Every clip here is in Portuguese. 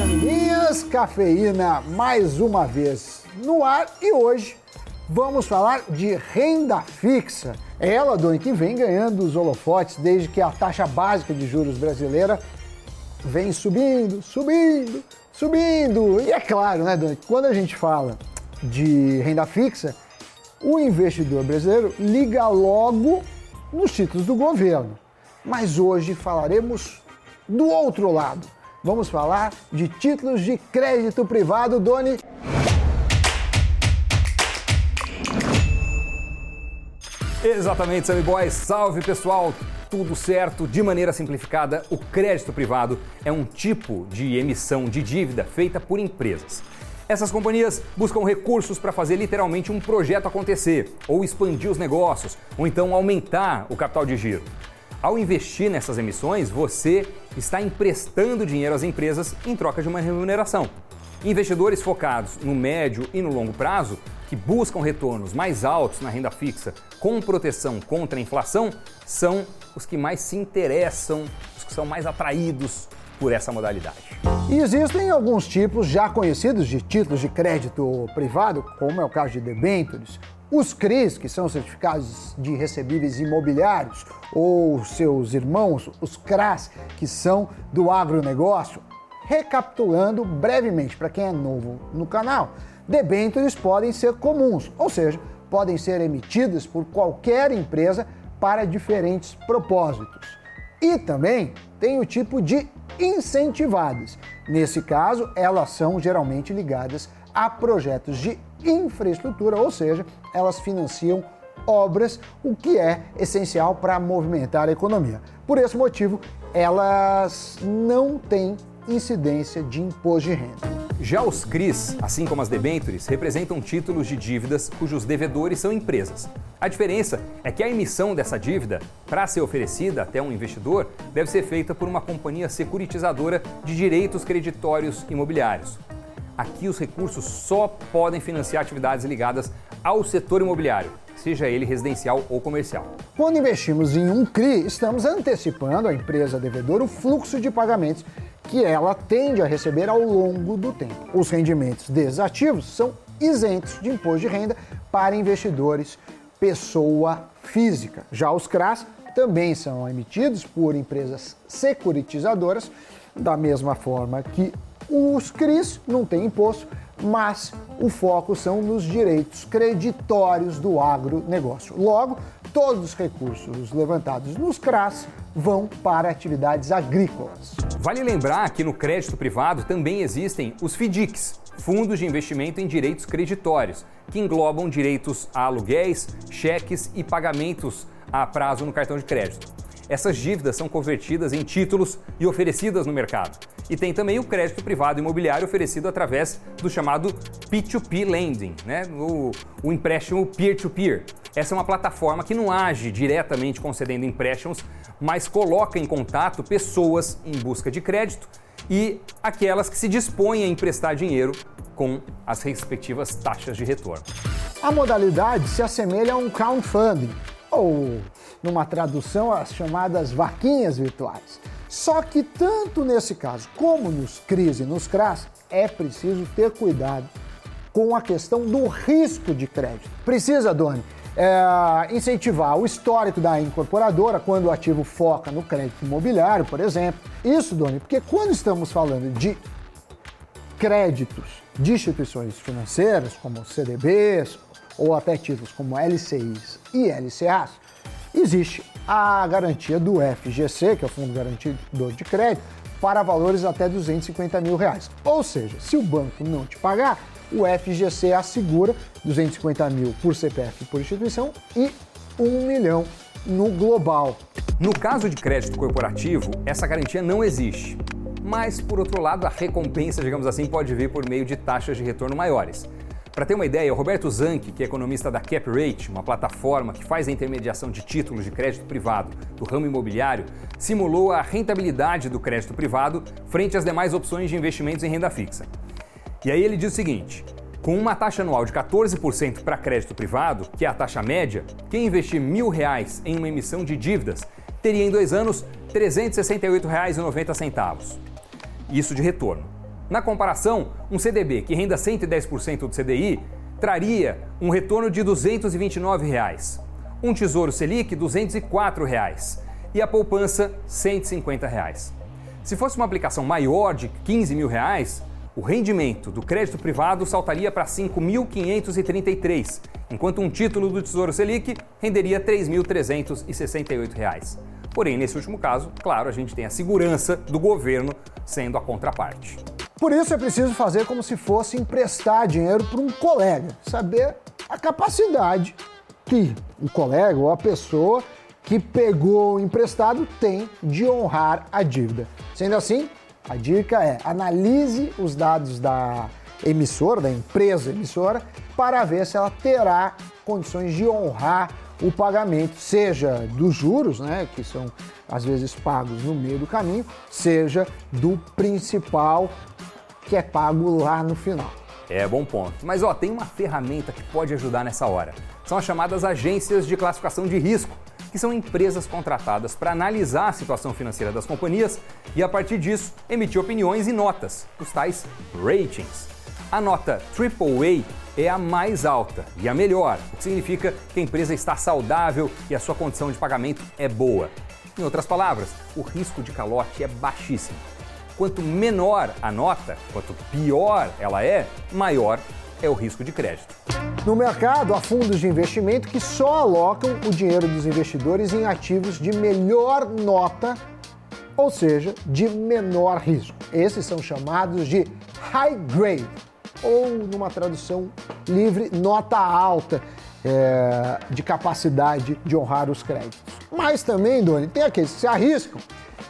amiguinhas, cafeína mais uma vez no ar e hoje vamos falar de renda fixa. É ela, Doni, que vem ganhando os holofotes desde que a taxa básica de juros brasileira vem subindo, subindo, subindo. E é claro, né, Doni, quando a gente fala de renda fixa, o investidor brasileiro liga logo nos títulos do governo. Mas hoje falaremos do outro lado. Vamos falar de títulos de crédito privado, Doni. Exatamente, Sammy Boy. Salve pessoal! Tudo certo, de maneira simplificada, o crédito privado é um tipo de emissão de dívida feita por empresas. Essas companhias buscam recursos para fazer literalmente um projeto acontecer, ou expandir os negócios, ou então aumentar o capital de giro. Ao investir nessas emissões, você está emprestando dinheiro às empresas em troca de uma remuneração. Investidores focados no médio e no longo prazo, que buscam retornos mais altos na renda fixa com proteção contra a inflação, são os que mais se interessam, os que são mais atraídos por essa modalidade. E existem alguns tipos já conhecidos de títulos de crédito privado, como é o caso de debêntures, os CRIs, que são certificados de recebíveis imobiliários, ou seus irmãos, os CRAS, que são do agronegócio. Recapitulando brevemente, para quem é novo no canal, debêntures podem ser comuns, ou seja, podem ser emitidas por qualquer empresa para diferentes propósitos. E também tem o tipo de incentivadas. Nesse caso, elas são geralmente ligadas a projetos de infraestrutura, ou seja, elas financiam obras, o que é essencial para movimentar a economia. Por esse motivo, elas não têm incidência de imposto de renda. Já os CRIs, assim como as debêntures, representam títulos de dívidas cujos devedores são empresas. A diferença é que a emissão dessa dívida, para ser oferecida até um investidor, deve ser feita por uma companhia securitizadora de direitos creditórios imobiliários. Aqui os recursos só podem financiar atividades ligadas ao setor imobiliário, seja ele residencial ou comercial. Quando investimos em um CRI, estamos antecipando à empresa devedora o fluxo de pagamentos que ela tende a receber ao longo do tempo. Os rendimentos desativos são isentos de imposto de renda para investidores pessoa física. Já os CRAS também são emitidos por empresas securitizadoras, da mesma forma que os CRIs não têm imposto, mas o foco são nos direitos creditórios do agronegócio. Logo, todos os recursos levantados nos CRAS vão para atividades agrícolas. Vale lembrar que no crédito privado também existem os FDICs, fundos de investimento em direitos creditórios, que englobam direitos a aluguéis, cheques e pagamentos a prazo no cartão de crédito. Essas dívidas são convertidas em títulos e oferecidas no mercado. E tem também o crédito privado imobiliário oferecido através do chamado P2P Lending, né? o, o empréstimo peer-to-peer. -peer. Essa é uma plataforma que não age diretamente concedendo empréstimos, mas coloca em contato pessoas em busca de crédito e aquelas que se dispõem a emprestar dinheiro com as respectivas taxas de retorno. A modalidade se assemelha a um crowdfunding, ou, numa tradução, as chamadas vaquinhas virtuais. Só que tanto nesse caso como nos CRIs e nos CRAS, é preciso ter cuidado com a questão do risco de crédito. Precisa, Doni, é, incentivar o histórico da incorporadora quando o ativo foca no crédito imobiliário, por exemplo. Isso, Doni, porque quando estamos falando de créditos de instituições financeiras, como CDBs ou até títulos como LCIs e LCAs, existe a garantia do FGC, que é o Fundo Garantidor de Crédito, para valores até 250 mil reais. Ou seja, se o banco não te pagar, o FGC assegura 250 mil por CPF por instituição e 1 milhão no global. No caso de crédito corporativo, essa garantia não existe. Mas, por outro lado, a recompensa, digamos assim, pode vir por meio de taxas de retorno maiores. Para ter uma ideia, o Roberto Zanck, que é economista da CapRate, uma plataforma que faz a intermediação de títulos de crédito privado do ramo imobiliário, simulou a rentabilidade do crédito privado frente às demais opções de investimentos em renda fixa. E aí ele diz o seguinte: com uma taxa anual de 14% para crédito privado, que é a taxa média, quem investir mil reais em uma emissão de dívidas teria em dois anos R$ 368,90. Isso de retorno. Na comparação, um CDB que renda 110% do CDI traria um retorno de 229 reais. um Tesouro Selic 204 reais. e a poupança 150 reais. Se fosse uma aplicação maior de 15 mil reais, o rendimento do crédito privado saltaria para 5.533, enquanto um título do Tesouro Selic renderia R$ 3.368. Porém, nesse último caso, claro, a gente tem a segurança do governo sendo a contraparte. Por isso é preciso fazer como se fosse emprestar dinheiro para um colega, saber a capacidade que o colega ou a pessoa que pegou o emprestado tem de honrar a dívida. Sendo assim, a dica é analise os dados da emissora, da empresa emissora, para ver se ela terá condições de honrar o pagamento, seja dos juros, né, que são às vezes pagos no meio do caminho, seja do principal que é pago lá no final. É, bom ponto. Mas ó, tem uma ferramenta que pode ajudar nessa hora. São as chamadas agências de classificação de risco, que são empresas contratadas para analisar a situação financeira das companhias e, a partir disso, emitir opiniões e notas, os tais ratings. A nota AAA é a mais alta e a melhor, o que significa que a empresa está saudável e a sua condição de pagamento é boa. Em outras palavras, o risco de calote é baixíssimo. Quanto menor a nota, quanto pior ela é, maior é o risco de crédito. No mercado, há fundos de investimento que só alocam o dinheiro dos investidores em ativos de melhor nota, ou seja, de menor risco. Esses são chamados de high grade, ou numa tradução livre, nota alta. É, de capacidade de honrar os créditos. Mas também, Doni, tem aqueles que se arriscam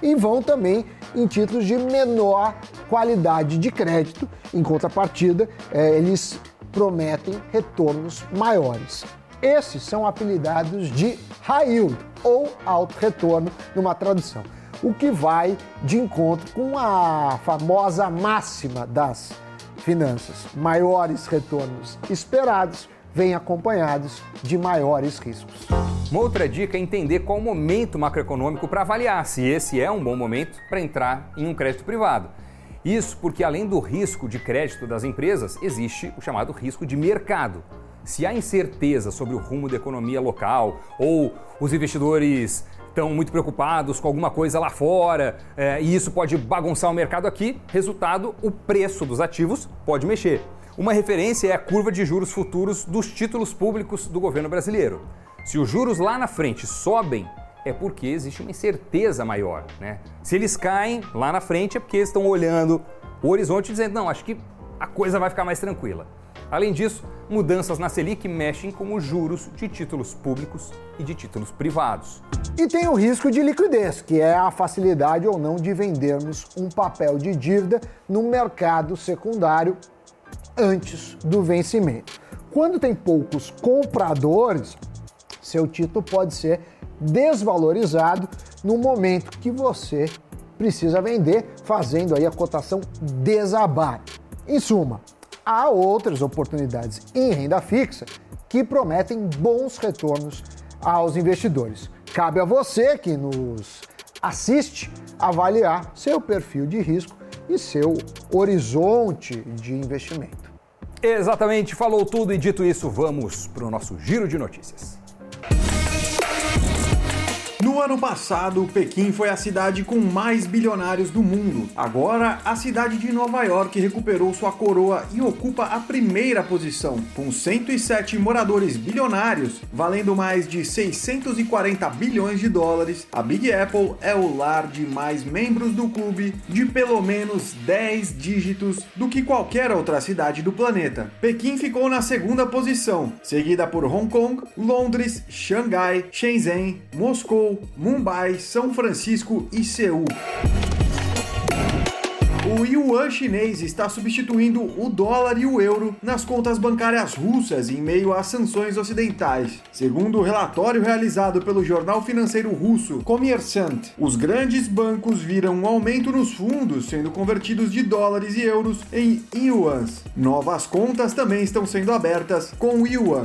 e vão também em títulos de menor qualidade de crédito. Em contrapartida, é, eles prometem retornos maiores. Esses são apelidados de high yield ou alto retorno numa tradução, o que vai de encontro com a famosa máxima das finanças: maiores retornos esperados vêm acompanhados de maiores riscos. Uma outra dica é entender qual o momento macroeconômico para avaliar se esse é um bom momento para entrar em um crédito privado. Isso porque, além do risco de crédito das empresas, existe o chamado risco de mercado. Se há incerteza sobre o rumo da economia local ou os investidores estão muito preocupados com alguma coisa lá fora é, e isso pode bagunçar o mercado aqui, resultado, o preço dos ativos pode mexer. Uma referência é a curva de juros futuros dos títulos públicos do governo brasileiro. Se os juros lá na frente sobem, é porque existe uma incerteza maior. Né? Se eles caem lá na frente, é porque estão olhando o horizonte dizendo: não, acho que a coisa vai ficar mais tranquila. Além disso, mudanças na Selic mexem com os juros de títulos públicos e de títulos privados. E tem o risco de liquidez, que é a facilidade ou não de vendermos um papel de dívida no mercado secundário antes do vencimento. Quando tem poucos compradores, seu título pode ser desvalorizado no momento que você precisa vender, fazendo aí a cotação desabar. Em suma, há outras oportunidades em renda fixa que prometem bons retornos aos investidores. Cabe a você que nos assiste avaliar seu perfil de risco e seu horizonte de investimento. Exatamente, falou tudo e dito isso, vamos para o nosso giro de notícias. No ano passado, Pequim foi a cidade com mais bilionários do mundo. Agora, a cidade de Nova York recuperou sua coroa e ocupa a primeira posição, com 107 moradores bilionários, valendo mais de 640 bilhões de dólares. A Big Apple é o lar de mais membros do clube de pelo menos 10 dígitos do que qualquer outra cidade do planeta. Pequim ficou na segunda posição, seguida por Hong Kong, Londres, Xangai, Shenzhen, Moscou, Mumbai, São Francisco e Seul. O yuan chinês está substituindo o dólar e o euro nas contas bancárias russas em meio às sanções ocidentais. Segundo o relatório realizado pelo jornal financeiro russo Kommersant, os grandes bancos viram um aumento nos fundos sendo convertidos de dólares e euros em yuans. Novas contas também estão sendo abertas com yuan.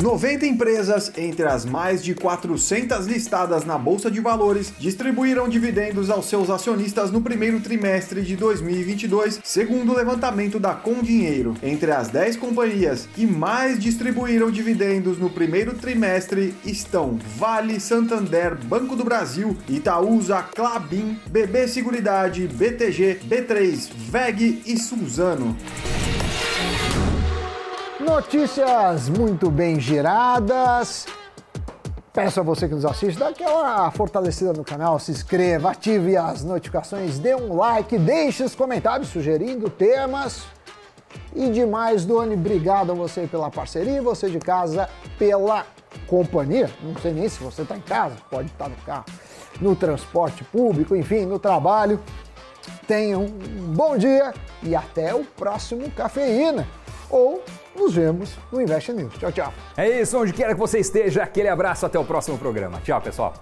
90 empresas, entre as mais de 400 listadas na Bolsa de Valores, distribuíram dividendos aos seus acionistas no primeiro trimestre de 2022, segundo o levantamento da Condinheiro. Entre as 10 companhias que mais distribuíram dividendos no primeiro trimestre estão Vale, Santander, Banco do Brasil, Itaúsa, Clabin, BB Seguridade, BTG, B3, VEG e Suzano. Notícias muito bem giradas. Peço a você que nos assiste, dá aquela fortalecida no canal, se inscreva, ative as notificações, dê um like, deixe os comentários sugerindo temas. E demais, Doni, obrigado a você pela parceria, você de casa pela companhia. Não sei nem se você está em casa, pode estar no carro, no transporte público, enfim, no trabalho. Tenha um bom dia e até o próximo Cafeína. Ou nos vemos no Invest News. Tchau, tchau. É isso, onde quer que você esteja, aquele abraço, até o próximo programa. Tchau, pessoal.